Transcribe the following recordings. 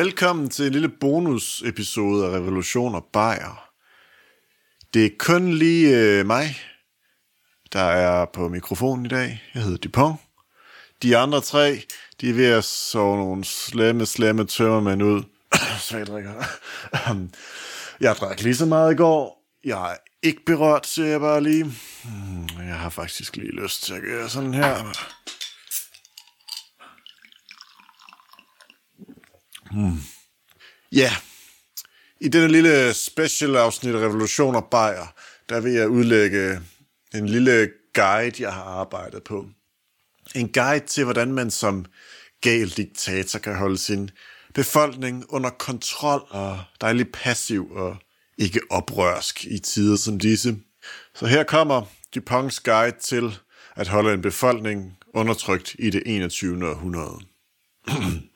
Velkommen til en lille bonus-episode af Revolution og Bayer. Det er kun lige øh, mig, der er på mikrofonen i dag. Jeg hedder Dupont. De andre tre, de er ved at sove nogle slemme, slemme tømmermænd ud. Svagdrikker. jeg drak lige så meget i går. Jeg er ikke berørt, siger jeg bare lige. Hmm, jeg har faktisk lige lyst til at gøre sådan her. Hmm. Ja, i denne lille special afsnit af Revolution og Bayer, der vil jeg udlægge en lille guide, jeg har arbejdet på. En guide til, hvordan man som gal diktator kan holde sin befolkning under kontrol og dejlig passiv og ikke oprørsk i tider som disse. Så her kommer Duponts guide til at holde en befolkning undertrykt i det 21. århundrede.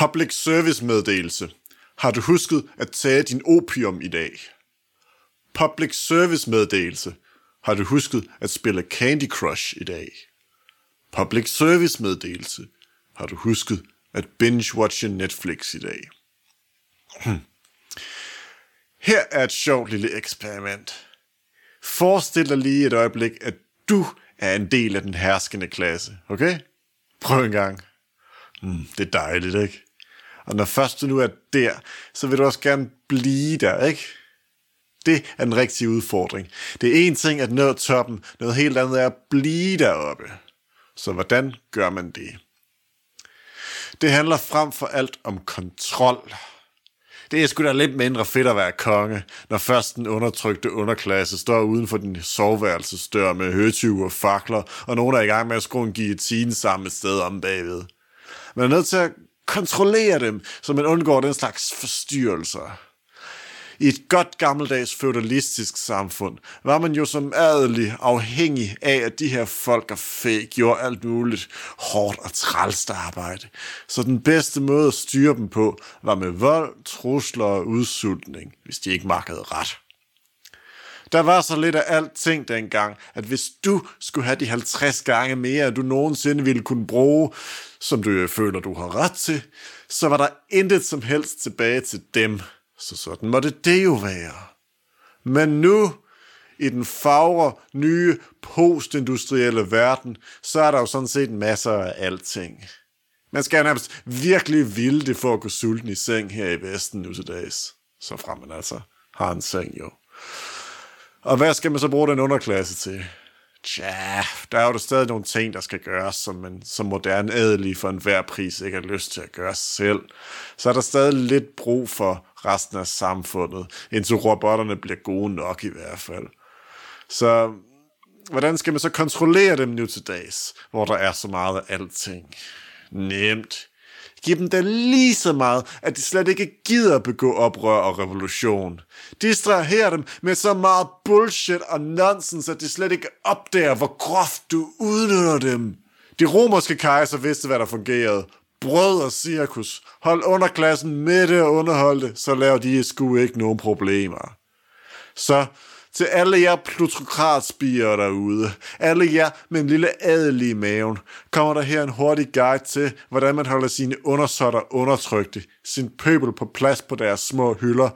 Public service meddelelse. Har du husket at tage din opium i dag? Public service meddelelse. Har du husket at spille Candy Crush i dag? Public service meddelelse. Har du husket at binge-watche Netflix i dag? Hmm. Her er et sjovt lille eksperiment. Forestil dig lige et øjeblik, at du er en del af den herskende klasse, okay? Prøv en gang. Mm, det er dejligt, ikke? Og når først du nu er der, så vil du også gerne blive der, ikke? Det er den rigtige udfordring. Det er en ting at nå toppen, noget helt andet er at blive deroppe. Så hvordan gør man det? Det handler frem for alt om kontrol. Det er sgu da lidt mindre fedt at være konge, når først den undertrykte underklasse står uden for din soveværelsesdør med høtyve og fakler, og nogen er i gang med at skrue en guillotine sammen et sted om bagved. Man er nødt til at kontrollere dem, så man undgår den slags forstyrrelser. I et godt gammeldags feudalistisk samfund var man jo som adelig afhængig af, at de her folk og fæ gjorde alt muligt hårdt og trælst arbejde. Så den bedste måde at styre dem på var med vold, trusler og udsultning, hvis de ikke markede ret. Der var så lidt af alting dengang, at hvis du skulle have de 50 gange mere, end du nogensinde ville kunne bruge, som du føler, du har ret til, så var der intet som helst tilbage til dem. Så sådan måtte det jo være. Men nu, i den fagre, nye, postindustrielle verden, så er der jo sådan set masser af alting. Man skal nærmest virkelig ville det for at gå sulten i seng her i Vesten nu til dags. Så frem man altså har en seng jo. Og hvad skal man så bruge den underklasse til? Tja, der er jo stadig nogle ting, der skal gøres, som man som moderne adelig for enhver pris ikke har lyst til at gøre selv. Så er der stadig lidt brug for resten af samfundet, indtil robotterne bliver gode nok i hvert fald. Så hvordan skal man så kontrollere dem nu til dags, hvor der er så meget af alting? Nemt. Giv dem da lige så meget, at de slet ikke gider begå oprør og revolution. Distraher dem med så meget bullshit og nonsens, at de slet ikke opdager, hvor groft du udnytter dem. De romerske kejser vidste, hvad der fungerede. Brød og cirkus. Hold underklassen med det og underholde, så laver de sgu ikke nogen problemer. Så til alle jer plutokratspiger derude, alle jer med en lille adel i maven, kommer der her en hurtig guide til, hvordan man holder sine undersåtter undertrykte, sin pøbel på plads på deres små hylder,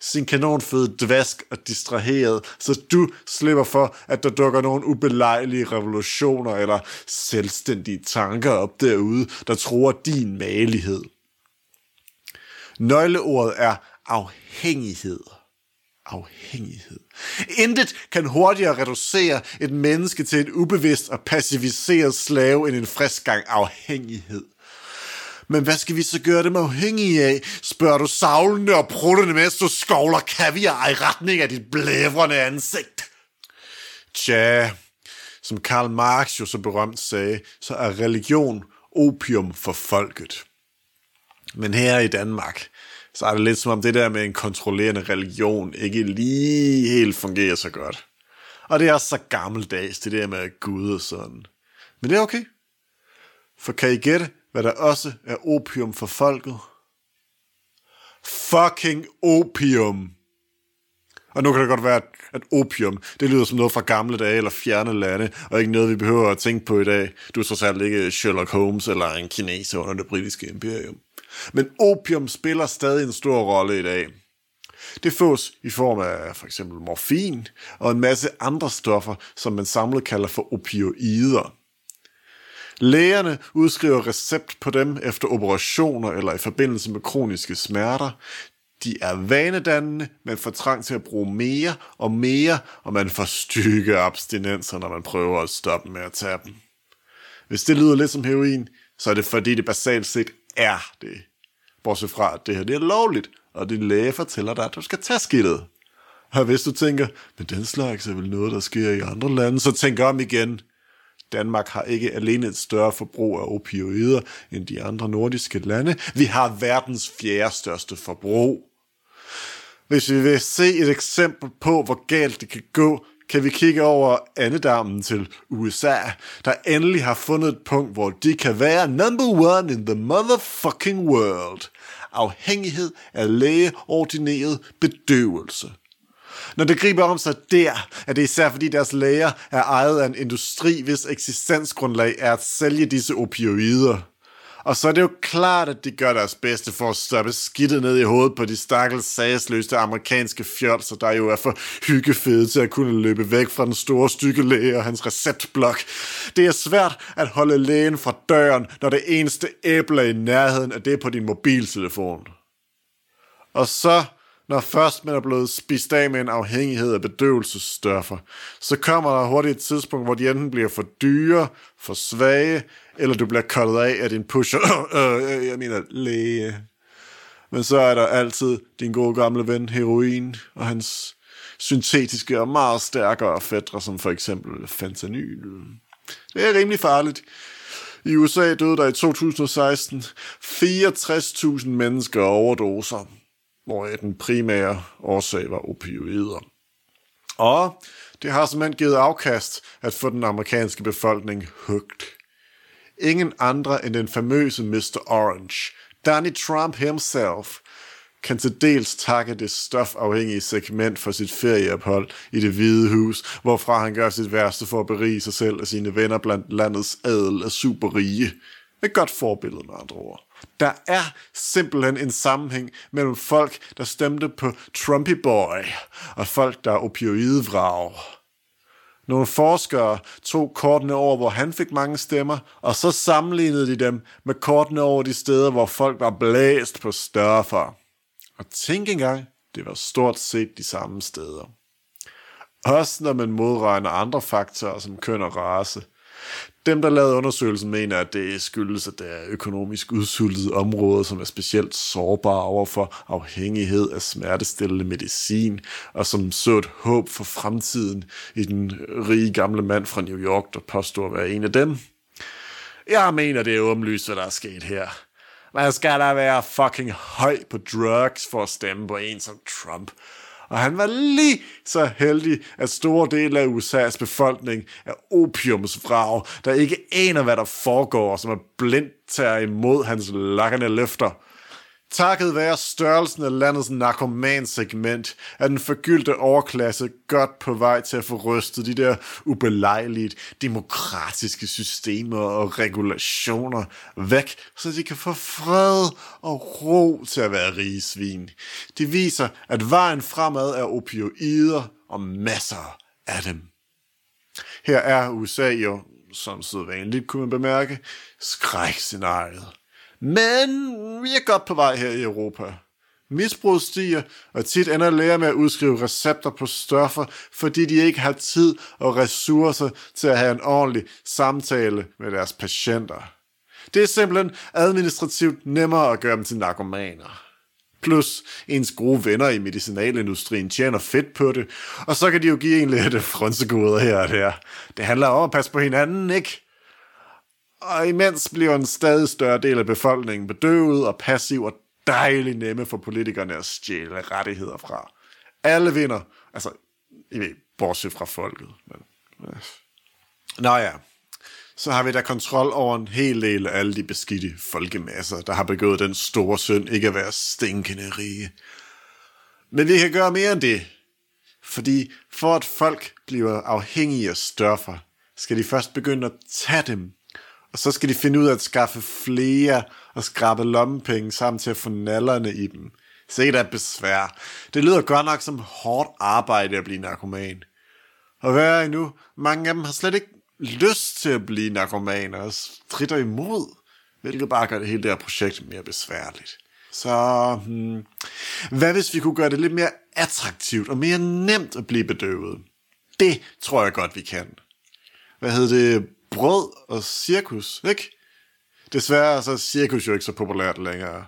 sin kanonfede dvask og distraheret, så du slipper for, at der dukker nogle ubelejlige revolutioner eller selvstændige tanker op derude, der tror din malighed. Nøgleordet er afhængighed afhængighed. Intet kan hurtigere reducere et menneske til en ubevidst og passiviseret slave end en frisk gang afhængighed. Men hvad skal vi så gøre dem afhængige af, spørger du savlende og pruttende, mens du skovler kaviar i retning af dit blævrende ansigt. Tja, som Karl Marx jo så berømt sagde, så er religion opium for folket. Men her i Danmark, så er det lidt som om det der med en kontrollerende religion ikke lige helt fungerer så godt. Og det er også så gammeldags, det der med Gud og sådan. Men det er okay. For kan I gætte, hvad der også er opium for folket? Fucking opium! Og nu kan det godt være, at opium, det lyder som noget fra gamle dage eller fjerne lande, og ikke noget, vi behøver at tænke på i dag. Du er så alt ikke Sherlock Holmes eller en kineser under det britiske imperium. Men opium spiller stadig en stor rolle i dag. Det fås i form af for eksempel morfin og en masse andre stoffer, som man samlet kalder for opioider. Lægerne udskriver recept på dem efter operationer eller i forbindelse med kroniske smerter. De er vanedannende, man får trang til at bruge mere og mere, og man får stykke abstinenser, når man prøver at stoppe med at tage dem. Hvis det lyder lidt som heroin, så er det fordi det basalt set er det. Bortset fra, at det her det er lovligt, og din læge fortæller dig, at du skal tage skidtet. Og hvis du tænker, men den slags er vel noget, der sker i andre lande, så tænk om igen. Danmark har ikke alene et større forbrug af opioider end de andre nordiske lande. Vi har verdens fjerde største forbrug. Hvis vi vil se et eksempel på, hvor galt det kan gå, kan vi kigge over andedammen til USA, der endelig har fundet et punkt, hvor de kan være number one in the motherfucking world. Afhængighed af lægeordineret bedøvelse. Når det griber om sig der, er det især fordi deres læger er ejet af en industri, hvis eksistensgrundlag er at sælge disse opioider. Og så er det jo klart, at de gør deres bedste for at stoppe skidtet ned i hovedet på de stakkels sagsløste amerikanske fjolser, der jo er for hyggefede til at kunne løbe væk fra den store stykke læge og hans receptblok. Det er svært at holde lægen fra døren, når det eneste æble i nærheden er det på din mobiltelefon. Og så når først man er blevet spist af med en afhængighed af bedøvelsesstoffer, så kommer der hurtigt et tidspunkt, hvor de enten bliver for dyre, for svage, eller du bliver kottet af af din pusher, øh, øh, jeg mener læge. Men så er der altid din gode gamle ven heroin, og hans syntetiske og meget stærkere fædre, som for eksempel fentanyl. Det er rimelig farligt. I USA døde der i 2016 64.000 mennesker overdoser hvor den primære årsag var opioider. Og det har simpelthen givet afkast at få den amerikanske befolkning hugt. Ingen andre end den famøse Mr. Orange, Donald Trump himself, kan til dels takke det stofafhængige segment for sit ferieophold i det hvide hus, hvorfra han gør sit værste for at berige sig selv og sine venner blandt landets adel og superrige. Et godt forbillede med andre ord. Der er simpelthen en sammenhæng mellem folk, der stemte på Trumpy Boy, og folk, der er opioidvrag. Nogle forskere tog kortene over, hvor han fik mange stemmer, og så sammenlignede de dem med kortene over de steder, hvor folk var blæst på stoffer. Og tænk engang, det var stort set de samme steder. Også når man modregner andre faktorer som køn og race – dem, der lavede undersøgelsen, mener, at det skyldes, at det er økonomisk udsultede områder, som er specielt sårbare over for afhængighed af smertestillende medicin, og som så et håb for fremtiden i den rige gamle mand fra New York, der påstår at være en af dem. Jeg mener, det er åbenlyst, hvad der er sket her. Man skal da være fucking høj på drugs for at stemme på en som Trump og han var lige så heldig, at store dele af USA's befolkning er opiumsvrag, der ikke aner, hvad der foregår, som er blindt tager imod hans lakkende løfter. Takket være størrelsen af landets narkomansegment, er den forgyldte overklasse godt på vej til at få rystet de der ubelejlige demokratiske systemer og regulationer væk, så de kan få fred og ro til at være rige svin. Det viser, at vejen fremad er opioider og masser af dem. Her er USA jo, som sædvanligt kunne man bemærke, skrækscenariet. Men vi er godt på vej her i Europa. Misbrug stiger, og tit ender læger med at udskrive recepter på stoffer, fordi de ikke har tid og ressourcer til at have en ordentlig samtale med deres patienter. Det er simpelthen administrativt nemmere at gøre dem til narkomaner. Plus ens gode venner i medicinalindustrien tjener fedt på det, og så kan de jo give en lidt frønsegoder her og der. Det handler om at passe på hinanden, ikke? Og imens bliver en stadig større del af befolkningen bedøvet og passiv og dejligt nemme for politikerne at stjæle rettigheder fra. Alle vinder. Altså, I ved, bortset fra folket. Men, ja. Nå ja, så har vi da kontrol over en hel del af alle de beskidte folkemasser, der har begået den store synd ikke at være stinkende rige. Men vi kan gøre mere end det. Fordi for at folk bliver afhængige af stoffer, skal de først begynde at tage dem og så skal de finde ud af at skaffe flere og skrabe lommepenge sammen til at få nallerne i dem. Sikkert er besvær. Det lyder godt nok som hårdt arbejde at blive narkoman. Og hvad er nu? Mange af dem har slet ikke lyst til at blive narkomaner og strider imod, hvilket bare gør det hele det her projekt mere besværligt. Så hmm, hvad hvis vi kunne gøre det lidt mere attraktivt og mere nemt at blive bedøvet? Det tror jeg godt, vi kan. Hvad hedder det? Brød og cirkus, ikke? Desværre så er cirkus jo ikke så populært længere.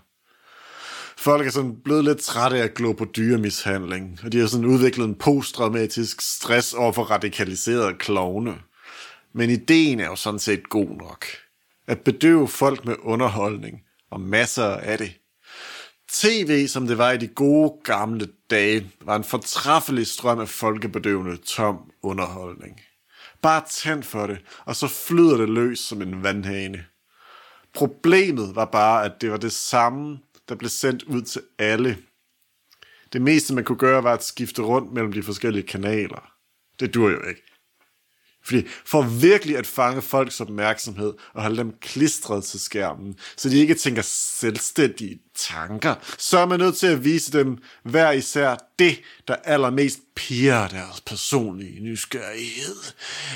Folk er sådan blevet lidt trætte af at glo på dyremishandling, og de har sådan udviklet en posttraumatisk stress over for radikaliserede klovne. Men ideen er jo sådan set god nok. At bedøve folk med underholdning, og masser af det. TV, som det var i de gode gamle dage, var en fortræffelig strøm af folkebedøvende tom underholdning. Bare tænd for det, og så flyder det løs som en vandhane. Problemet var bare, at det var det samme, der blev sendt ud til alle. Det meste, man kunne gøre, var at skifte rundt mellem de forskellige kanaler. Det dur jo ikke. Fordi for virkelig at fange folks opmærksomhed og holde dem klistret til skærmen, så de ikke tænker selvstændige tanker, så er man nødt til at vise dem hver især det, der allermest piger deres personlige nysgerrighed.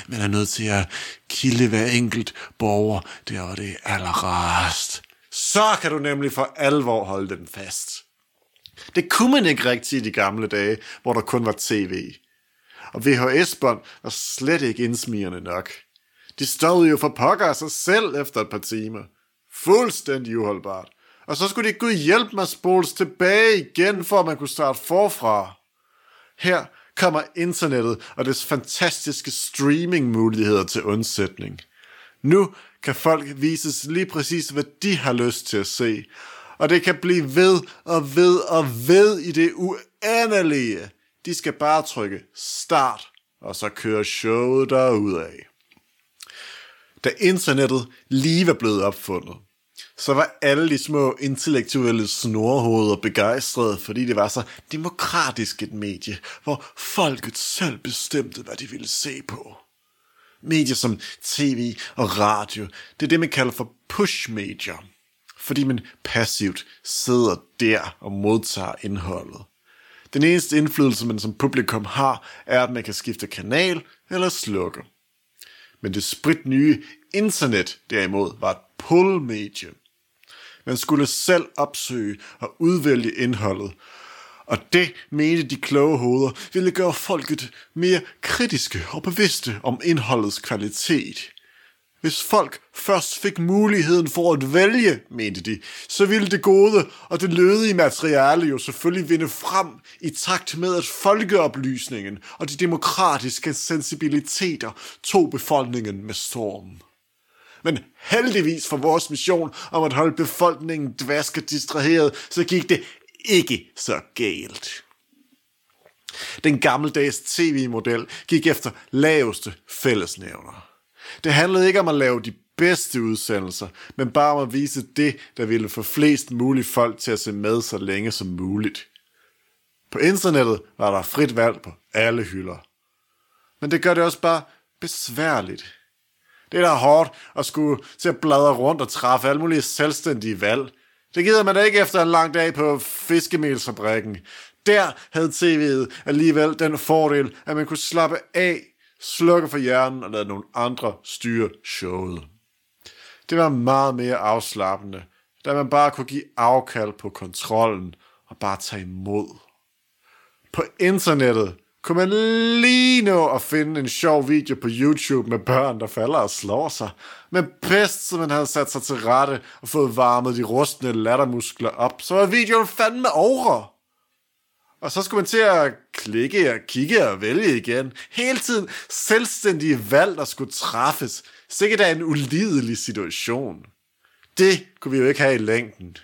Man er nødt til at kilde hver enkelt borger, der var det allerrest. Så kan du nemlig for alvor holde dem fast. Det kunne man ikke rigtigt i de gamle dage, hvor der kun var tv og VHS-bånd var slet ikke indsmirende nok. De stod jo for pokker af sig selv efter et par timer. Fuldstændig uholdbart. Og så skulle de gud hjælpe mig spoles tilbage igen, for at man kunne starte forfra. Her kommer internettet og dets fantastiske streaming-muligheder til undsætning. Nu kan folk vises lige præcis, hvad de har lyst til at se, og det kan blive ved og ved og ved i det uendelige. De skal bare trykke start, og så kører showet af. Da internettet lige var blevet opfundet, så var alle de små intellektuelle snorhoveder begejstrede, fordi det var så demokratisk et medie, hvor folket selv bestemte, hvad de ville se på. Medier som tv og radio, det er det, man kalder for push-medier, fordi man passivt sidder der og modtager indholdet. Den eneste indflydelse, man som publikum har, er, at man kan skifte kanal eller slukke. Men det sprit nye internet derimod var et pull-medie. Man skulle selv opsøge og udvælge indholdet, og det mente de kloge hoveder ville gøre folket mere kritiske og bevidste om indholdets kvalitet. Hvis folk først fik muligheden for at vælge, mente de, så ville det gode og det lødige materiale jo selvfølgelig vinde frem i takt med, at folkeoplysningen og de demokratiske sensibiliteter tog befolkningen med storm. Men heldigvis for vores mission om at holde befolkningen dvasket distraheret, så gik det ikke så galt. Den gammeldags tv-model gik efter laveste fællesnævner. Det handlede ikke om at lave de bedste udsendelser, men bare om at vise det, der ville få flest mulige folk til at se med så længe som muligt. På internettet var der frit valg på alle hylder. Men det gør det også bare besværligt. Det er da hårdt at skulle til at bladre rundt og træffe alle mulige selvstændige valg. Det gider man da ikke efter en lang dag på fiskemelsfabrikken. Der havde tv'et alligevel den fordel, at man kunne slappe af slukke for hjernen og lade nogle andre styre showet. Det var meget mere afslappende, da man bare kunne give afkald på kontrollen og bare tage imod. På internettet kunne man lige nå at finde en sjov video på YouTube med børn, der falder og slår sig. Men bedst, som man havde sat sig til rette og fået varmet de rustne lattermuskler op, så var videoen fandme over. Og så skulle man til at klikke og kigge og vælge igen. Hele tiden selvstændige valg, der skulle træffes. Sikkert er en ulidelig situation. Det kunne vi jo ikke have i længden.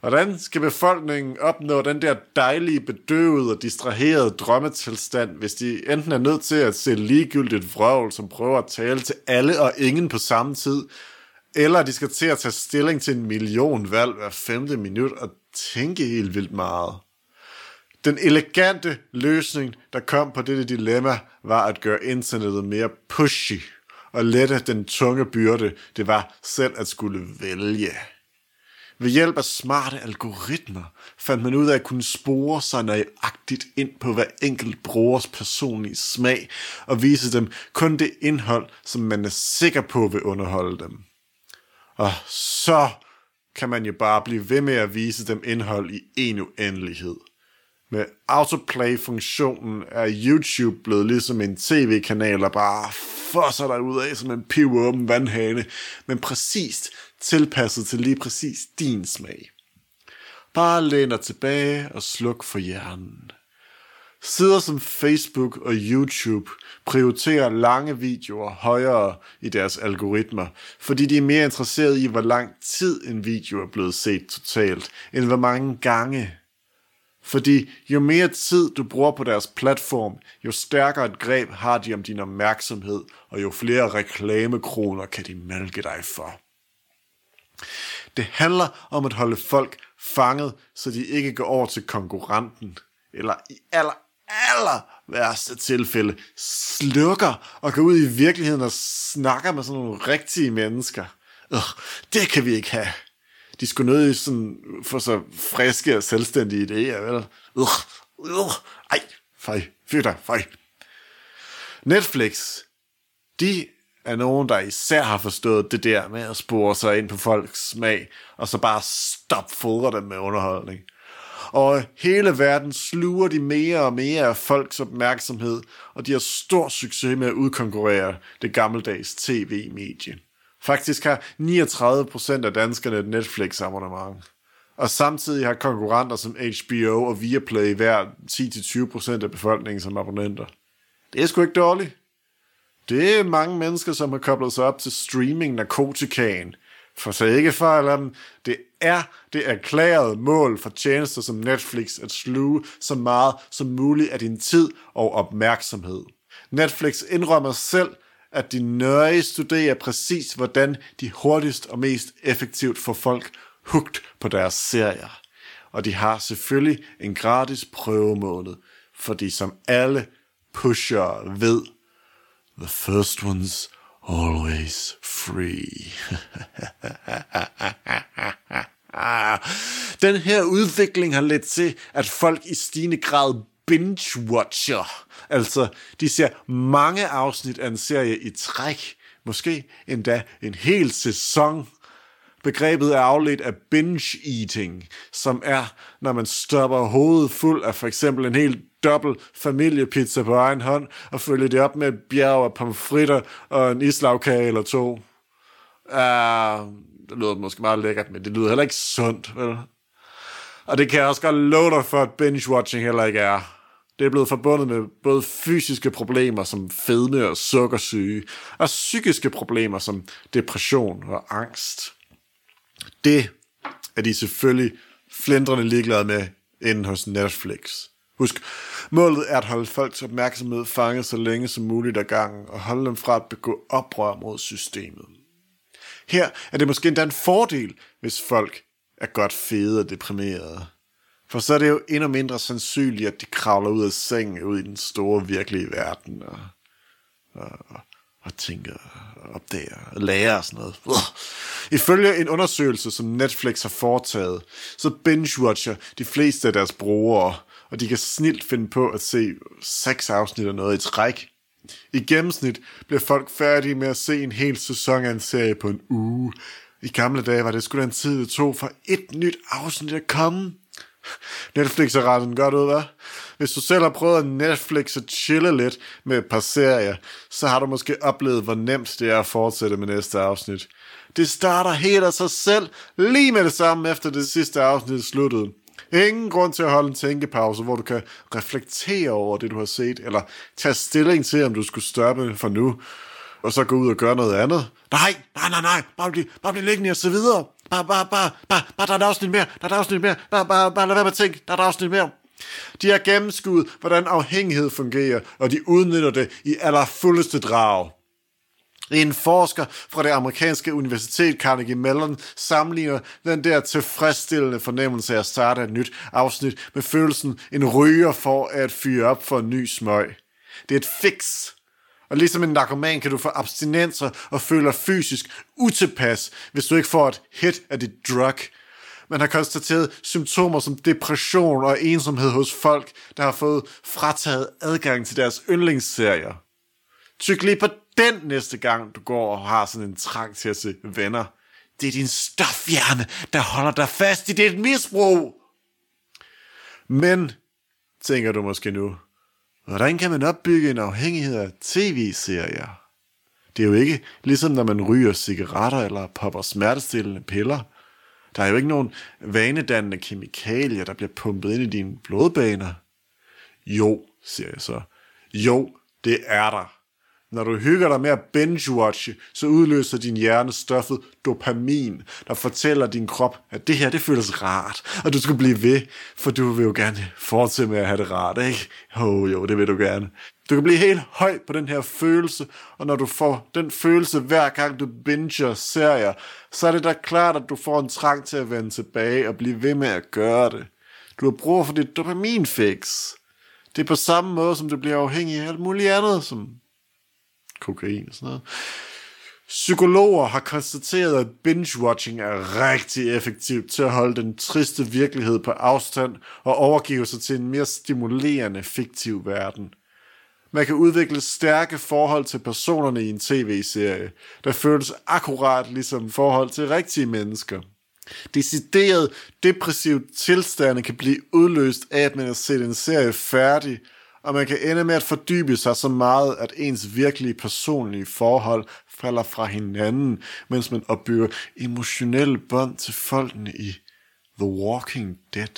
Hvordan skal befolkningen opnå den der dejlige, bedøvede og distraherede drømmetilstand, hvis de enten er nødt til at se ligegyldigt vrøvl, som prøver at tale til alle og ingen på samme tid, eller de skal til at tage stilling til en million valg hver femte minut og tænke helt vildt meget. Den elegante løsning, der kom på dette dilemma, var at gøre internettet mere pushy og lette den tunge byrde, det var selv at skulle vælge. Ved hjælp af smarte algoritmer fandt man ud af at kunne spore sig nøjagtigt ind på hver enkelt brugers personlige smag og vise dem kun det indhold, som man er sikker på vil underholde dem. Og så kan man jo bare blive ved med at vise dem indhold i en uendelighed. Med autoplay-funktionen er YouTube blevet ligesom en tv-kanal, der bare fosser dig ud af som en pivåben vandhane, men præcist tilpasset til lige præcis din smag. Bare læn dig tilbage og sluk for hjernen. Sider som Facebook og YouTube prioriterer lange videoer højere i deres algoritmer, fordi de er mere interesserede i, hvor lang tid en video er blevet set totalt, end hvor mange gange. Fordi jo mere tid du bruger på deres platform, jo stærkere et greb har de om din opmærksomhed, og jo flere reklamekroner kan de mælke dig for. Det handler om at holde folk fanget, så de ikke går over til konkurrenten, eller i aller, aller værste tilfælde slukker og går ud i virkeligheden og snakker med sådan nogle rigtige mennesker. Øh, det kan vi ikke have. De skulle nødt sådan få så friske og selvstændige idéer, vel? Øh, øh, ej, fej, fy dig, fej. Netflix, de er nogen, der især har forstået det der med at spore sig ind på folks smag, og så bare stop fodre dem med underholdning. Og hele verden sluger de mere og mere af folks opmærksomhed, og de har stor succes med at udkonkurrere det gammeldags tv-medie. Faktisk har 39% af danskerne et Netflix-abonnement. Og samtidig har konkurrenter som HBO og Viaplay hver 10-20% af befolkningen som abonnenter. Det er sgu ikke dårligt. Det er mange mennesker, som har koblet sig op til streaming narkotikaen. For så ikke fejl af dem, det er det erklærede mål for tjenester som Netflix at sluge så meget som muligt af din tid og opmærksomhed. Netflix indrømmer selv, at de nøje studerer præcis, hvordan de hurtigst og mest effektivt får folk hugt på deres serier. Og de har selvfølgelig en gratis prøvemåned, fordi som alle pusher ved, The first one's always free. Den her udvikling har lidt til, at folk i stigende grad binge-watcher. Altså, de ser mange afsnit af en serie i træk. Måske endda en hel sæson. Begrebet er afledt af binge-eating, som er, når man stopper hovedet fuld af for eksempel en helt dobbelt familiepizza på egen hånd, og følger det op med et bjerg af pomfritter og en islagkage eller to. Uh, det lyder måske meget lækkert, men det lyder heller ikke sundt, vel? Og det kan jeg også godt love dig for, at binge-watching heller ikke er. Det er blevet forbundet med både fysiske problemer som fedme og sukkersyge, og psykiske problemer som depression og angst. Det er de selvfølgelig flindrende ligeglade med inden hos Netflix. Husk, målet er at holde folks opmærksomhed fanget så længe som muligt ad gangen, og holde dem fra at begå oprør mod systemet. Her er det måske endda en fordel, hvis folk er godt fede og deprimerede. For så er det jo endnu mindre sandsynligt, at de kravler ud af sengen ud i den store virkelige verden og, og, og tænker og opdager og lærer og sådan noget. Ifølge en undersøgelse, som Netflix har foretaget, så binge-watcher de fleste af deres brugere og de kan snilt finde på at se seks afsnit af noget i træk. I gennemsnit bliver folk færdige med at se en hel sæson af en serie på en uge. I gamle dage var det sgu da en tid, det tog for et nyt afsnit at komme. Netflix er rettet godt ud, hvad? Hvis du selv har prøvet at Netflix at chille lidt med et par serier, så har du måske oplevet, hvor nemt det er at fortsætte med næste afsnit. Det starter helt af sig selv, lige med det samme efter det sidste afsnit sluttede. Ingen grund til at holde en tænkepause, hvor du kan reflektere over det, du har set, eller tage stilling til, om du skulle stoppe for nu, og så gå ud og gøre noget andet. Nej, nej, nej, nej, bare bliv, bare bliv liggende og så videre. Bare, bare, bare, bare, bare, der er et afsnit mere, der er et afsnit mere, bare, bare, bare lad være med at tænke, der er et afsnit mere. De har gennemskuet, hvordan afhængighed fungerer, og de udnytter det i allerfuldeste drag. En forsker fra det amerikanske universitet Carnegie Mellon sammenligner den der tilfredsstillende fornemmelse af at starte et nyt afsnit med følelsen, en ryger for at fyre op for en ny smøg. Det er et fix, og ligesom en narkoman kan du få abstinenser og føler fysisk utilpas, hvis du ikke får et hit af dit drug. Man har konstateret symptomer som depression og ensomhed hos folk, der har fået frataget adgang til deres yndlingsserier. Tyk lige på den næste gang, du går og har sådan en trang til at se venner. Det er din stofhjerne, der holder dig fast i dit misbrug. Men, tænker du måske nu, hvordan kan man opbygge en afhængighed af tv-serier? Det er jo ikke ligesom når man ryger cigaretter eller popper smertestillende piller. Der er jo ikke nogen vanedannende kemikalier, der bliver pumpet ind i dine blodbaner. Jo, siger jeg så. Jo, det er der. Når du hygger dig med at binge-watche, så udløser din hjerne stoffet dopamin, der fortæller din krop, at det her, det føles rart, og du skal blive ved, for du vil jo gerne fortsætte med at have det rart, ikke? Jo, jo, det vil du gerne. Du kan blive helt høj på den her følelse, og når du får den følelse hver gang du binger serier, så er det da klart, at du får en trang til at vende tilbage og blive ved med at gøre det. Du har brug for dit dopaminfix. Det er på samme måde, som du bliver afhængig af alt muligt andet, som kokain og sådan noget. Psykologer har konstateret, at binge-watching er rigtig effektivt til at holde den triste virkelighed på afstand og overgive sig til en mere stimulerende fiktiv verden. Man kan udvikle stærke forhold til personerne i en tv-serie, der føles akkurat ligesom forhold til rigtige mennesker. Decideret depressiv tilstande kan blive udløst af, at man har set en serie færdig, og man kan ende med at fordybe sig så meget, at ens virkelige personlige forhold falder fra hinanden, mens man opbygger emotionelle bånd til folkene i The Walking Dead.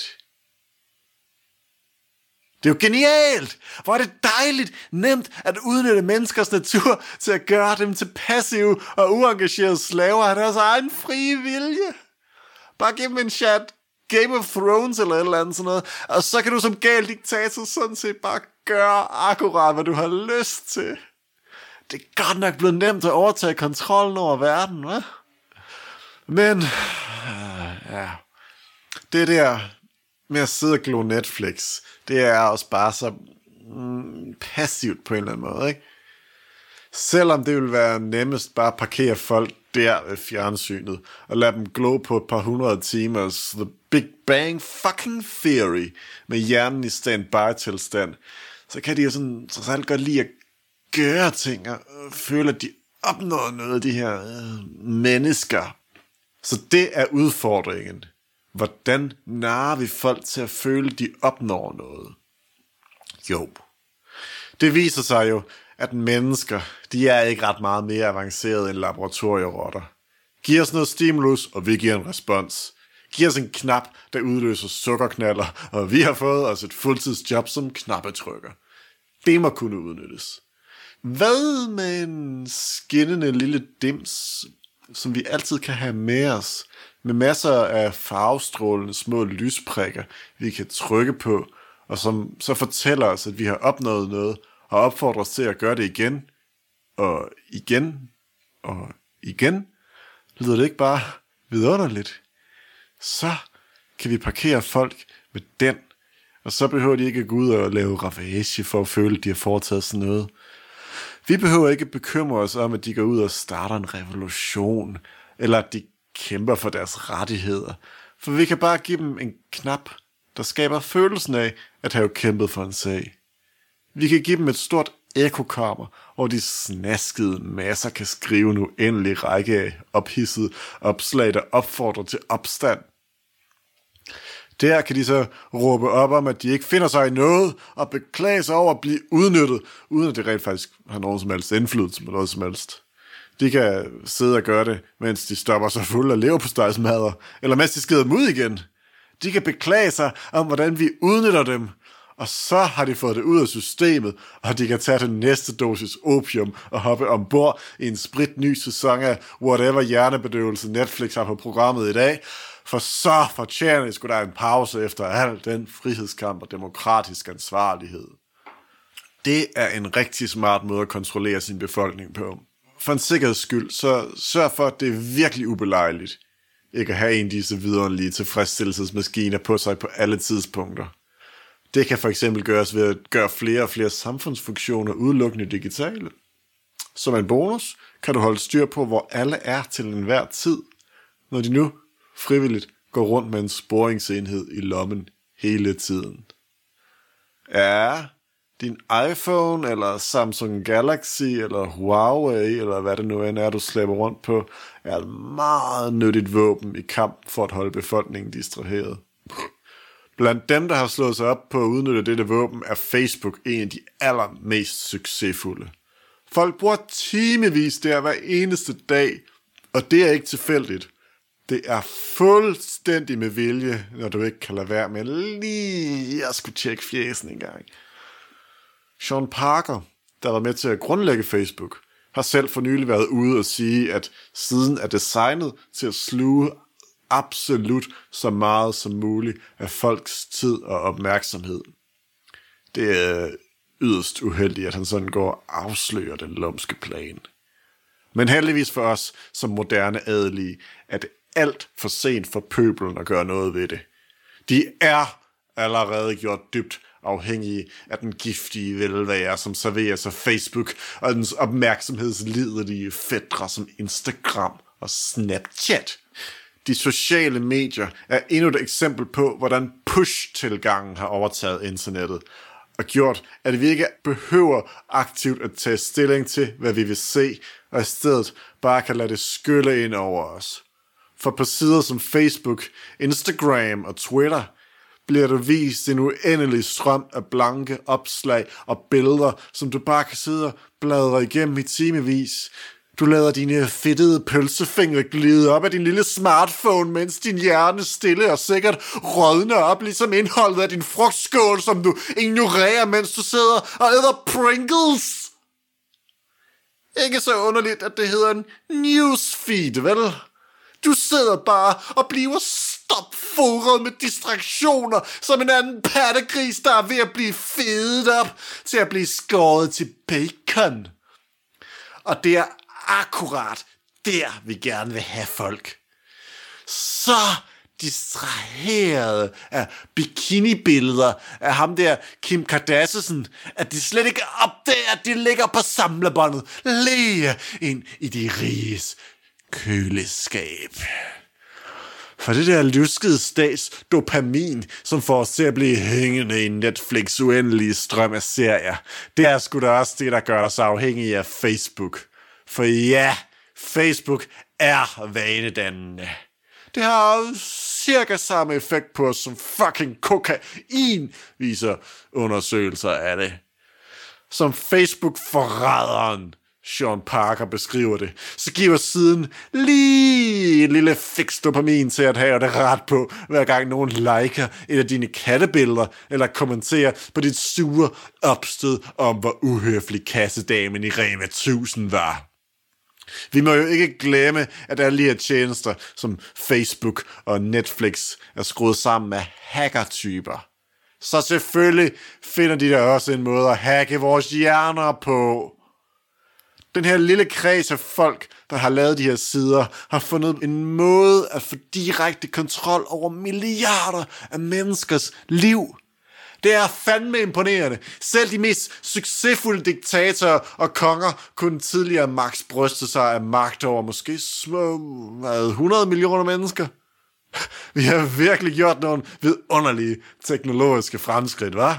Det er jo genialt! Hvor er det dejligt nemt at udnytte menneskers natur til at gøre dem til passive og uengagerede slaver af deres egen frie vilje. Bare giv dem en chat Game of Thrones eller et eller andet sådan noget, og så kan du som gal diktator sådan set bare gøre akkurat, hvad du har lyst til. Det er godt nok blevet nemt at overtage kontrollen over verden, hva'? Men, øh, ja, det der med at sidde og glo Netflix, det er også bare så mm, passivt på en eller anden måde, ikke? Selvom det vil være nemmest bare at parkere folk der ved fjernsynet, og lade dem glo på et par hundrede timers The Big Bang fucking Theory, med hjernen i standby-tilstand, så kan de jo sådan trods alt godt lide at gøre ting, og øh, føle, at de opnår noget af de her øh, mennesker. Så det er udfordringen. Hvordan narer vi folk til at føle, at de opnår noget? Jo. Det viser sig jo, at mennesker, de er ikke ret meget mere avancerede end laboratorierotter. Giv os noget stimulus, og vi giver en respons. Giv os en knap, der udløser sukkerknaller, og vi har fået os et fuldtidsjob som knappetrykker. Det må kunne udnyttes. Hvad med en skinnende lille dims, som vi altid kan have med os, med masser af farvestrålende små lysprikker, vi kan trykke på, og som så fortæller os, at vi har opnået noget, og opfordrer os til at gøre det igen, og igen, og igen, lyder det ikke bare vidunderligt? Så kan vi parkere folk med den, og så behøver de ikke at gå ud og lave ravage for at føle, at de har foretaget sådan noget. Vi behøver ikke bekymre os om, at de går ud og starter en revolution, eller at de kæmper for deres rettigheder. For vi kan bare give dem en knap, der skaber følelsen af at have kæmpet for en sag. Vi kan give dem et stort ekokammer, hvor de snaskede masser kan skrive en uendelig række af ophidsede opslag, der opfordrer til opstand. Der kan de så råbe op om, at de ikke finder sig i noget, og beklage sig over at blive udnyttet, uden at det rent faktisk har nogen som helst indflydelse på noget som helst. De kan sidde og gøre det, mens de stopper sig fuld af leverpostejsmadder, eller mens de skider dem ud igen. De kan beklage sig om, hvordan vi udnytter dem, og så har de fået det ud af systemet, og de kan tage den næste dosis opium og hoppe ombord i en spritny sæson af whatever hjernebedøvelse Netflix har på programmet i dag, for så fortjener I sgu da en pause efter al den frihedskamp og demokratisk ansvarlighed. Det er en rigtig smart måde at kontrollere sin befolkning på. For en sikkerheds skyld, så sørg for, at det er virkelig ubelejligt ikke at have en af disse vidunderlige tilfredsstillelsesmaskiner på sig på alle tidspunkter. Det kan for eksempel gøres ved at gøre flere og flere samfundsfunktioner udelukkende digitale. Som en bonus kan du holde styr på, hvor alle er til enhver tid, når de nu frivilligt går rundt med en sporingsenhed i lommen hele tiden. Ja, din iPhone, eller Samsung Galaxy, eller Huawei, eller hvad det nu end er, du slæber rundt på, er et meget nyttigt våben i kamp for at holde befolkningen distraheret. Blandt dem, der har slået sig op på at udnytte dette våben, er Facebook en af de allermest succesfulde. Folk bruger timevis der hver eneste dag, og det er ikke tilfældigt. Det er fuldstændig med vilje, når du ikke kan lade være med lige at skulle tjekke fjæsen en gang. Sean Parker, der var med til at grundlægge Facebook, har selv for nylig været ude og sige, at siden er designet til at sluge absolut så meget som muligt af folks tid og opmærksomhed. Det er yderst uheldigt, at han sådan går og afslører den lumske plan. Men heldigvis for os som moderne adelige, er det alt for sent for pøbelen at gøre noget ved det. De er allerede gjort dybt afhængige af den giftige velvære, som serverer sig Facebook og dens opmærksomhedslidelige fædre som Instagram og Snapchat. De sociale medier er endnu et eksempel på, hvordan push-tilgangen har overtaget internettet, og gjort, at vi ikke behøver aktivt at tage stilling til, hvad vi vil se, og i stedet bare kan lade det skylle ind over os. For på sider som Facebook, Instagram og Twitter bliver der vist en uendelig strøm af blanke opslag og billeder, som du bare kan sidde og bladre igennem i timevis. Du lader dine fedtede pølsefingre glide op af din lille smartphone, mens din hjerne stille og sikkert rådner op, ligesom indholdet af din frugtskål, som du ignorerer, mens du sidder og æder Pringles. Ikke så underligt, at det hedder en newsfeed, vel? Du sidder bare og bliver stopfodret med distraktioner, som en anden pattegris, der er ved at blive fedet op til at blive skåret til bacon. Og det er akkurat der, vi gerne vil have folk. Så distraheret af bikini-billeder af ham der Kim Kardashian, at de slet ikke opdager, at de ligger på samlebåndet, lige ind i de riges køleskab. For det der luskede stats dopamin, som får os til at blive hængende i Netflix uendelige strøm af serier, det er sgu da også det, der gør os afhængige af Facebook. For ja, Facebook er vanedannende. Det har cirka samme effekt på os som fucking kokain, viser undersøgelser af det. Som Facebook-forræderen Sean Parker beskriver det, så giver siden lige en lille fix dopamin til at have det ret på, hver gang nogen liker et af dine kattebilleder, eller kommenterer på dit sure opstød om, hvor uhøflig kassedamen i Rema 1000 var. Vi må jo ikke glemme, at alle de her tjenester, som Facebook og Netflix, er skruet sammen med hackertyper. Så selvfølgelig finder de der også en måde at hacke vores hjerner på. Den her lille kreds af folk, der har lavet de her sider, har fundet en måde at få direkte kontrol over milliarder af menneskers liv. Det er fandme imponerende. Selv de mest succesfulde diktatorer og konger kunne tidligere max bryste sig af magt over måske små hvad, 100 millioner mennesker. Vi har virkelig gjort nogle vidunderlige teknologiske fremskridt, hva'?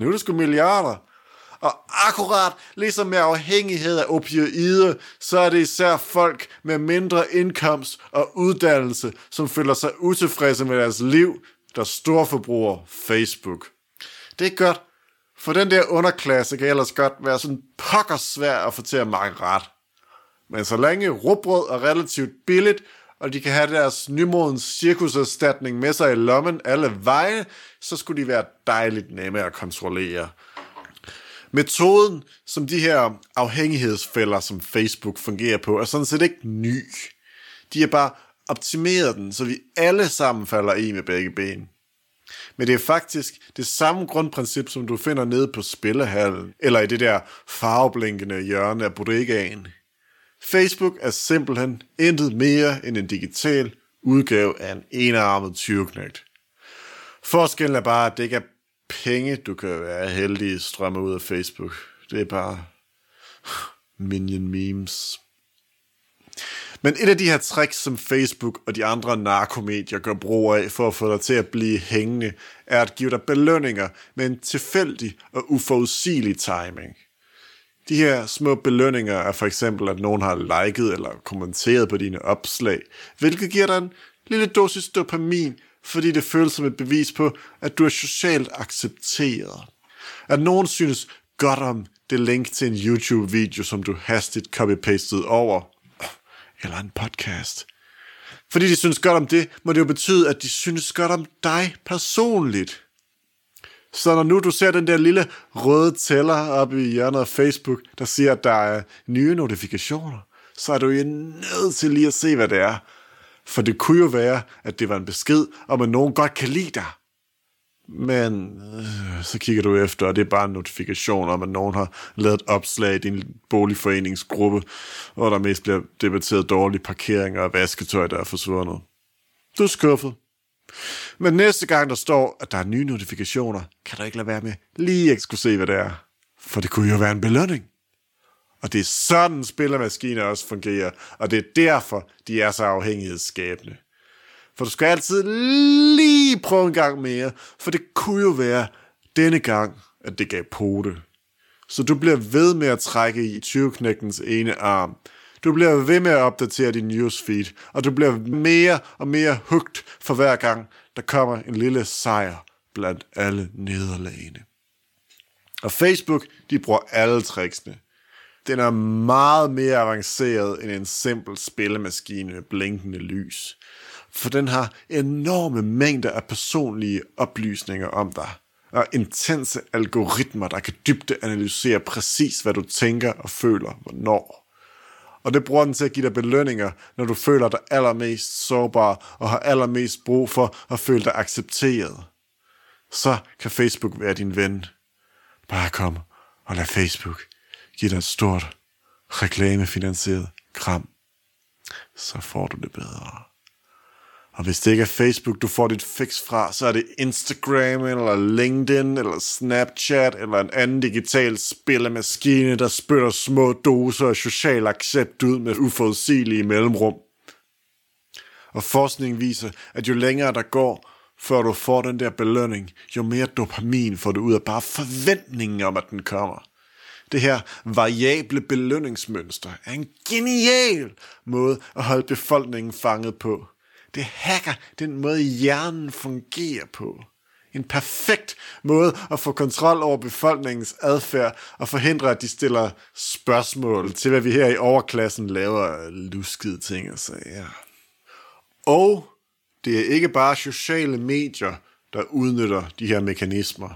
Nu er det sgu milliarder. Og akkurat ligesom med afhængighed af opioider, så er det især folk med mindre indkomst og uddannelse, som føler sig utilfredse med deres liv, der storforbruger Facebook. Det er godt, for den der underklasse kan ellers godt være sådan pokker svær at få til at markere ret. Men så længe råbrød er relativt billigt, og de kan have deres nymodens cirkuserstatning med sig i lommen alle veje, så skulle de være dejligt nemme at kontrollere. Metoden, som de her afhængighedsfælder, som Facebook fungerer på, er sådan set ikke ny. De er bare optimeret den, så vi alle sammen falder i med begge ben. Men det er faktisk det samme grundprincip, som du finder nede på spillehallen, eller i det der farveblinkende hjørne af bodegaen. Facebook er simpelthen intet mere end en digital udgave af en enarmet tyveknægt. Forskellen er bare, at det ikke er penge, du kan være heldig strømme ud af Facebook. Det er bare minion memes. Men et af de her tricks, som Facebook og de andre narkomedier gør brug af for at få dig til at blive hængende, er at give dig belønninger med en tilfældig og uforudsigelig timing. De her små belønninger er for eksempel, at nogen har liket eller kommenteret på dine opslag, hvilket giver dig en lille dosis dopamin, fordi det føles som et bevis på, at du er socialt accepteret. At nogen synes godt om det link til en YouTube-video, som du hastigt copy-pastet over, eller en podcast. Fordi de synes godt om det, må det jo betyde, at de synes godt om dig personligt. Så når nu du ser den der lille røde tæller oppe i hjørnet af Facebook, der siger, at der er nye notifikationer, så er du jo nødt til lige at se, hvad det er. For det kunne jo være, at det var en besked om, at nogen godt kan lide dig. Men øh, så kigger du efter, og det er bare en notifikation om, at nogen har lavet et opslag i din boligforeningsgruppe, hvor der mest bliver debatteret dårlige parkeringer og vasketøj, der er forsvundet. Du er skuffet. Men næste gang der står, at der er nye notifikationer, kan du ikke lade være med lige at skulle se, hvad det er. For det kunne jo være en belønning. Og det er sådan, spillermaskiner også fungerer, og det er derfor, de er så afhængighedsskabende. For du skal altid lige prøve en gang mere, for det kunne jo være denne gang, at det gav pote. Så du bliver ved med at trække i 20 ene arm. Du bliver ved med at opdatere din newsfeed, og du bliver mere og mere hugt for hver gang, der kommer en lille sejr blandt alle nederlagene. Og Facebook, de bruger alle tricksene. Den er meget mere avanceret end en simpel spillemaskine med blinkende lys for den har enorme mængder af personlige oplysninger om dig, og intense algoritmer, der kan dybde analysere præcis, hvad du tænker og føler, hvornår. Og det bruger den til at give dig belønninger, når du føler dig allermest sårbar og har allermest brug for at føle dig accepteret. Så kan Facebook være din ven. Bare kom og lad Facebook give dig et stort, reklamefinansieret kram. Så får du det bedre. Og hvis det ikke er Facebook, du får dit fix fra, så er det Instagram, eller LinkedIn, eller Snapchat, eller en anden digital spillemaskine, der spytter små doser af social accept ud med uforudsigelige mellemrum. Og forskning viser, at jo længere der går, før du får den der belønning, jo mere dopamin får du ud af bare forventningen om, at den kommer. Det her variable belønningsmønster er en genial måde at holde befolkningen fanget på – det hacker den måde, hjernen fungerer på. En perfekt måde at få kontrol over befolkningens adfærd og forhindre, at de stiller spørgsmål til, hvad vi her i overklassen laver luskede ting og sager. Og det er ikke bare sociale medier, der udnytter de her mekanismer.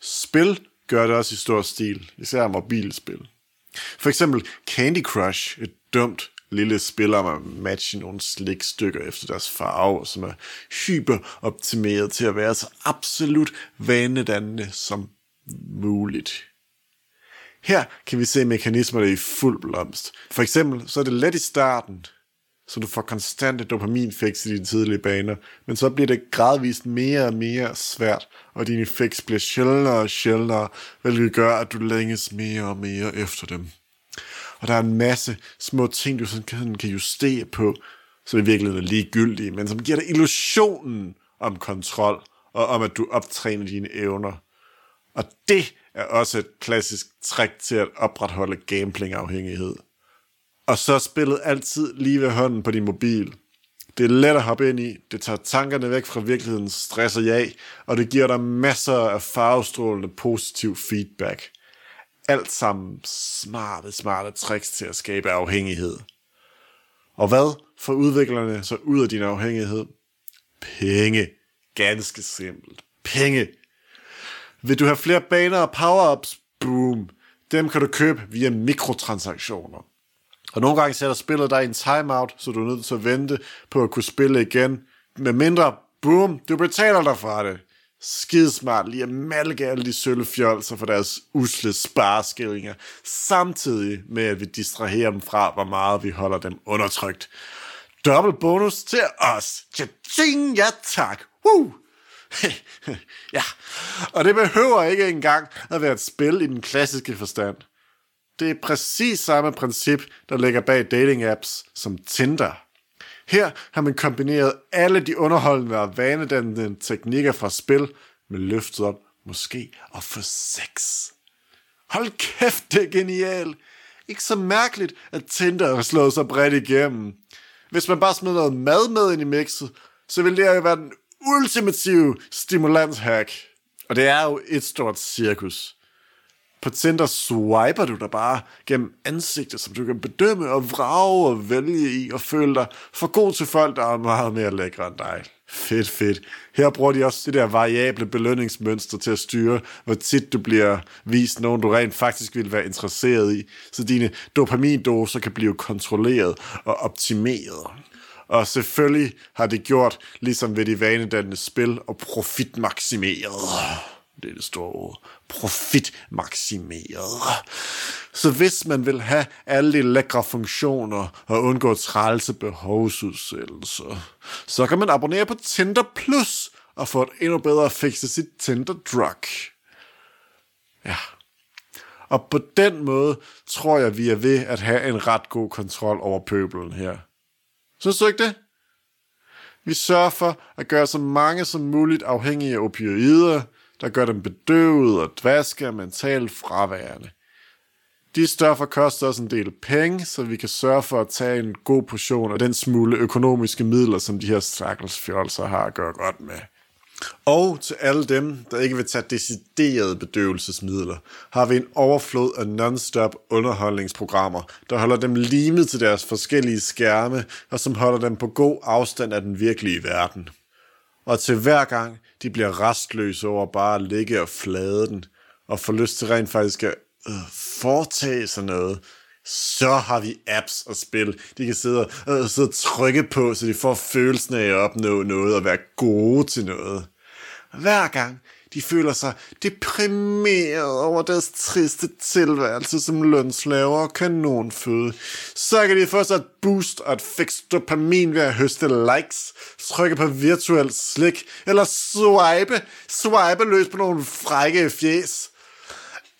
Spil gør det også i stor stil, især mobilspil. For eksempel Candy Crush, et dumt lille spiller om at matche nogle slikstykker efter deres farve, som er hyper optimeret til at være så absolut vanedannende som muligt. Her kan vi se mekanismerne i fuld blomst. For eksempel så er det let i starten, så du får konstante dopaminfix i dine tidlige baner, men så bliver det gradvist mere og mere svært, og dine fix bliver sjældnere og sjældnere, hvilket gør, at du længes mere og mere efter dem. Og der er en masse små ting, du sådan kan, justere på, som i virkeligheden er ligegyldige, men som giver dig illusionen om kontrol, og om at du optræner dine evner. Og det er også et klassisk træk til at opretholde gambling-afhængighed. Og så spillet altid lige ved hånden på din mobil. Det er let at hoppe ind i, det tager tankerne væk fra virkeligheden, stresser jag, og det giver dig masser af farvestrålende positiv feedback – alt sammen smarte, smarte tricks til at skabe afhængighed. Og hvad får udviklerne så ud af din afhængighed? Penge. Ganske simpelt. Penge. Vil du have flere baner og power-ups? Boom. Dem kan du købe via mikrotransaktioner. Og nogle gange sætter spillet dig i en timeout, så du er nødt til at vente på at kunne spille igen. Med mindre, boom, du betaler dig for det skidesmart lige at malke alle de sølvfjolser for deres usle spareskillinger, samtidig med at vi distraherer dem fra, hvor meget vi holder dem undertrykt. Dobbelt bonus til os. Cha-ching, ja tak. Woo! ja, og det behøver ikke engang at være et spil i den klassiske forstand. Det er præcis samme princip, der ligger bag dating apps som Tinder. Her har man kombineret alle de underholdende og vanedannende teknikker fra spil med løftet op måske at få sex. Hold kæft, det er genialt. Ikke så mærkeligt, at Tinder har slået sig bredt igennem. Hvis man bare smider noget mad med ind i mixet, så vil det jo være den ultimative stimulanshack. Og det er jo et stort cirkus. På Tinder swiper du der bare gennem ansigter, som du kan bedømme og vrage og vælge i og føle dig for god til folk, der er meget mere lækre end dig. Fedt, fedt. Her bruger de også det der variable belønningsmønster til at styre, hvor tit du bliver vist nogen, du rent faktisk vil være interesseret i, så dine dopamindoser kan blive kontrolleret og optimeret. Og selvfølgelig har det gjort, ligesom ved de vanedannende spil, og profitmaksimeret. Det er det store ord. Profitmaksimeret. Så hvis man vil have alle de lækre funktioner og undgå trælse behovsudsættelser, så kan man abonnere på Tinder Plus og få et endnu bedre fix til sit Tinder Drug. Ja. Og på den måde tror jeg, vi er ved at have en ret god kontrol over pøbelen her. Synes du ikke det? Vi sørger for at gøre så mange som muligt afhængige af opioider, der gør dem bedøvet og dvaske og mentalt fraværende. De stoffer koster os en del penge, så vi kan sørge for at tage en god portion af den smule økonomiske midler, som de her stakkels fjolser har at gøre godt med. Og til alle dem, der ikke vil tage deciderede bedøvelsesmidler, har vi en overflod af non-stop underholdningsprogrammer, der holder dem limet til deres forskellige skærme, og som holder dem på god afstand af den virkelige verden. Og til hver gang, de bliver restløse over bare at ligge og flade den, og får lyst til rent faktisk at øh, foretage sig noget, så har vi apps og spil, de kan sidde og, øh, sidde og trykke på, så de får følelsen af at opnå noget og være gode til noget. Hver gang de føler sig deprimeret over deres triste tilværelse som lønslaver og kanonføde, så kan de få sig et boost og et fix dopamin ved at høste likes, trykke på virtuel slik, eller swipe, swipe løs på nogle frække fjes.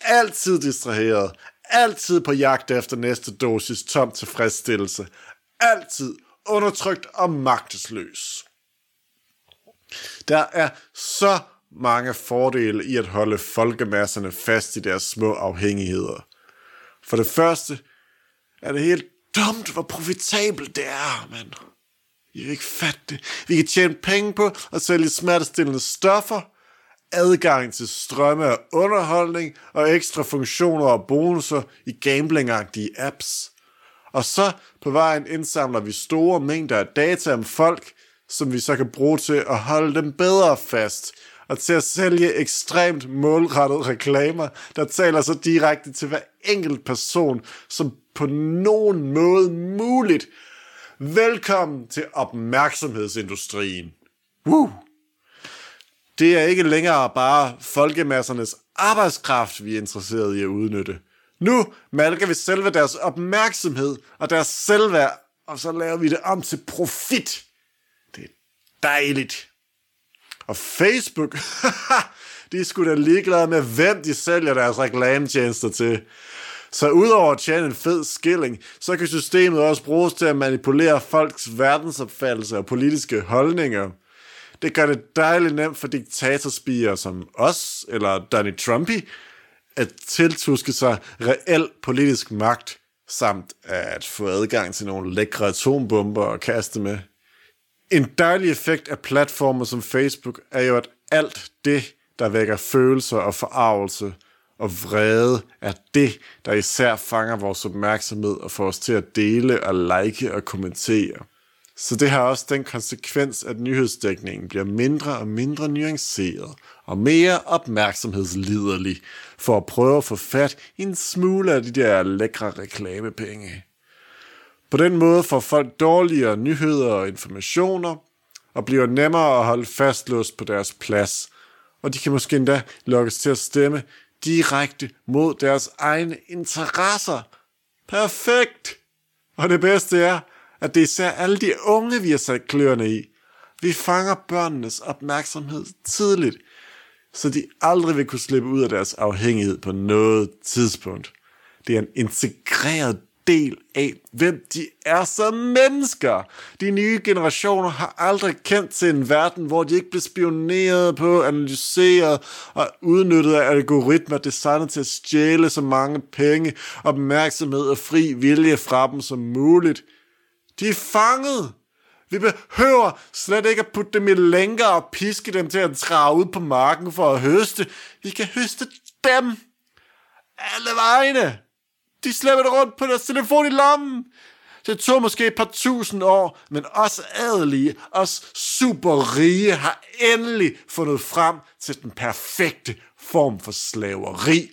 Altid distraheret, altid på jagt efter næste dosis tom tilfredsstillelse, altid undertrykt og magtesløs. Der er så mange fordele i at holde folkemasserne fast i deres små afhængigheder. For det første er det helt dumt, hvor profitabelt det er, mand. I vil ikke fatte det. Vi kan tjene penge på at sælge smertestillende stoffer, adgang til strømme af underholdning og ekstra funktioner og bonusser i gamblingagtige apps. Og så på vejen indsamler vi store mængder af data om folk, som vi så kan bruge til at holde dem bedre fast og til at sælge ekstremt målrettede reklamer, der taler så direkte til hver enkelt person, som på nogen måde muligt. Velkommen til opmærksomhedsindustrien. Woo! Det er ikke længere bare folkemassernes arbejdskraft, vi er interesseret i at udnytte. Nu malker vi selve deres opmærksomhed og deres selvværd, og så laver vi det om til profit. Det er dejligt. Og Facebook, de skulle da ligeglade med, hvem de sælger deres reklametjenester til. Så udover at tjene en fed skilling, så kan systemet også bruges til at manipulere folks verdensopfattelse og politiske holdninger. Det gør det dejligt nemt for diktatorspiger som os, eller Donny Trumpy, at tiltuske sig reel politisk magt, samt at få adgang til nogle lækre atombomber og kaste med. En dejlig effekt af platformer som Facebook er jo, at alt det, der vækker følelser og forarvelse og vrede, er det, der især fanger vores opmærksomhed og får os til at dele og like og kommentere. Så det har også den konsekvens, at nyhedsdækningen bliver mindre og mindre nuanceret og mere opmærksomhedsliderlig for at prøve at få fat i en smule af de der lækre reklamepenge. På den måde får folk dårligere nyheder og informationer, og bliver nemmere at holde fastlåst på deres plads, og de kan måske endda lokkes til at stemme direkte mod deres egne interesser. Perfekt! Og det bedste er, at det er især alle de unge, vi har sat kløerne i. Vi fanger børnenes opmærksomhed tidligt, så de aldrig vil kunne slippe ud af deres afhængighed på noget tidspunkt. Det er en integreret del af, hvem de er som mennesker. De nye generationer har aldrig kendt til en verden, hvor de ikke bliver spioneret på, analyseret og udnyttet af algoritmer designet til at stjæle så mange penge, opmærksomhed og fri vilje fra dem som muligt. De er fanget. Vi behøver slet ikke at putte dem i lænker og piske dem til at trage ud på marken for at høste. Vi kan høste dem. Alle vegne. De slæber det rundt på deres telefon i lommen. Det tog måske et par tusind år, men os adelige, os superrige, har endelig fundet frem til den perfekte form for slaveri.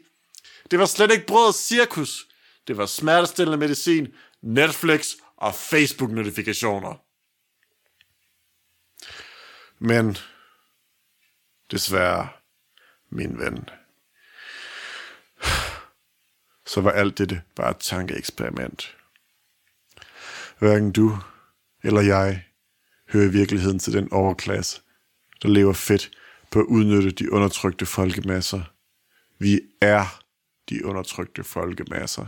Det var slet ikke brød og cirkus. Det var smertestillende medicin, Netflix og Facebook-notifikationer. Men desværre, min ven, så var alt dette bare et tankeeksperiment. Hverken du eller jeg hører i virkeligheden til den overklasse, der lever fedt på at udnytte de undertrykte folkemasser. Vi er de undertrykte folkemasser.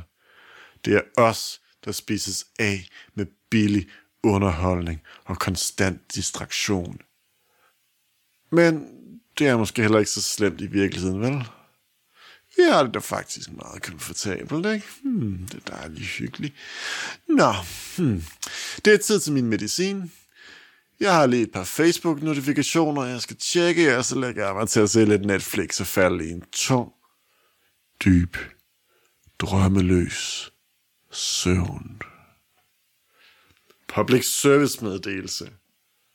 Det er os, der spises af med billig underholdning og konstant distraktion. Men det er måske heller ikke så slemt i virkeligheden, vel? Vi har det da faktisk meget komfortabelt, ikke? Hmm, det er dejligt hyggeligt. Nå, hmm. det er tid til min medicin. Jeg har lige et par Facebook-notifikationer, jeg skal tjekke, og så lægger jeg mig til at se lidt Netflix og falde i en tung, dyb, drømmeløs søvn. Public service meddelelse.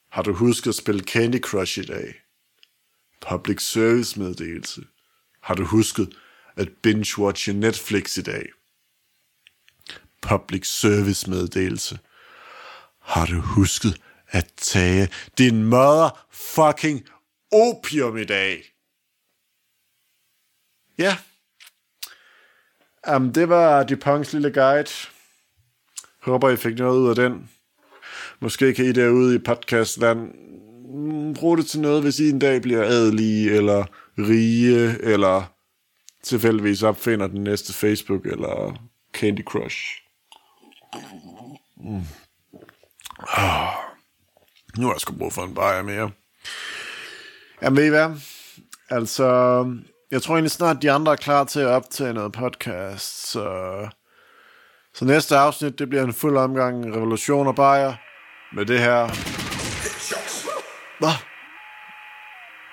Har du husket at spille Candy Crush i dag? Public service meddelelse. Har du husket at binge-watche Netflix i dag? Public service meddelelse. Har du husket at tage din motherfucking opium i dag? Ja. Jamen, det var Duponts lille guide. Håber, I fik noget ud af den. Måske kan I derude i podcastland mm, bruge det til noget, hvis I en dag bliver adelige, eller rige, eller tilfældigvis opfinder den næste Facebook, eller Candy Crush. Mm. Oh. Nu har jeg sgu brug for en bajer mere. Jamen ved I hvad? Altså, jeg tror egentlig snart, de andre er klar til at optage noget podcast, så... Så næste afsnit, det bliver en fuld omgang revolution og bajer med det her. Hvad?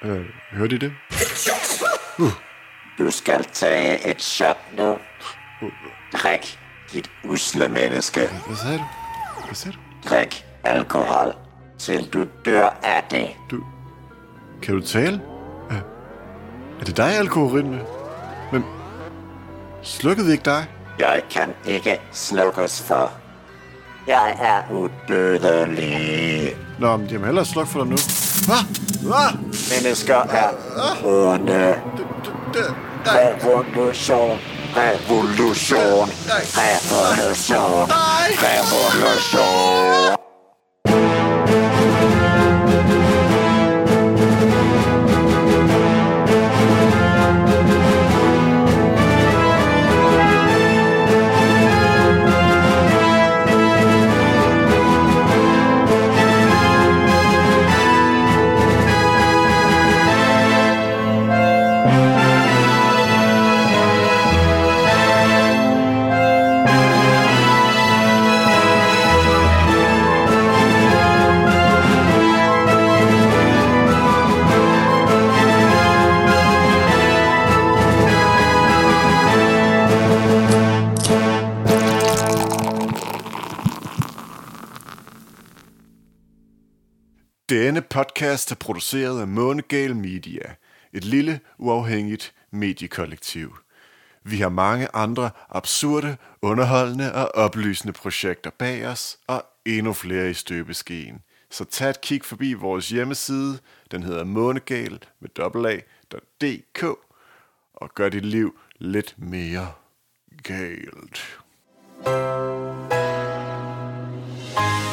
Øh, hørte I det? Uh. Du skal tage et shot nu. Drik, dit usle menneske. Hvad sagde du? Hvad sagde du? Drik alkohol, til du dør af det. Du... Kan du tale? Er, er det dig, alkoholrytme? Men... Slukkede ikke dig? Jeg kan ikke slukkes for. Jeg er udødelig. Nå, men må hellere slukke for dig nu. Hvad? Hvad? Mennesker er onde. Revolution. Revolution. Revolution. Revolution. Denne podcast er produceret af Månegal Media, et lille, uafhængigt mediekollektiv. Vi har mange andre absurde, underholdende og oplysende projekter bag os, og endnu flere i støbeskeen. Så tag et kig forbi vores hjemmeside, den hedder månegal med a.dk, og gør dit liv lidt mere galt. thank you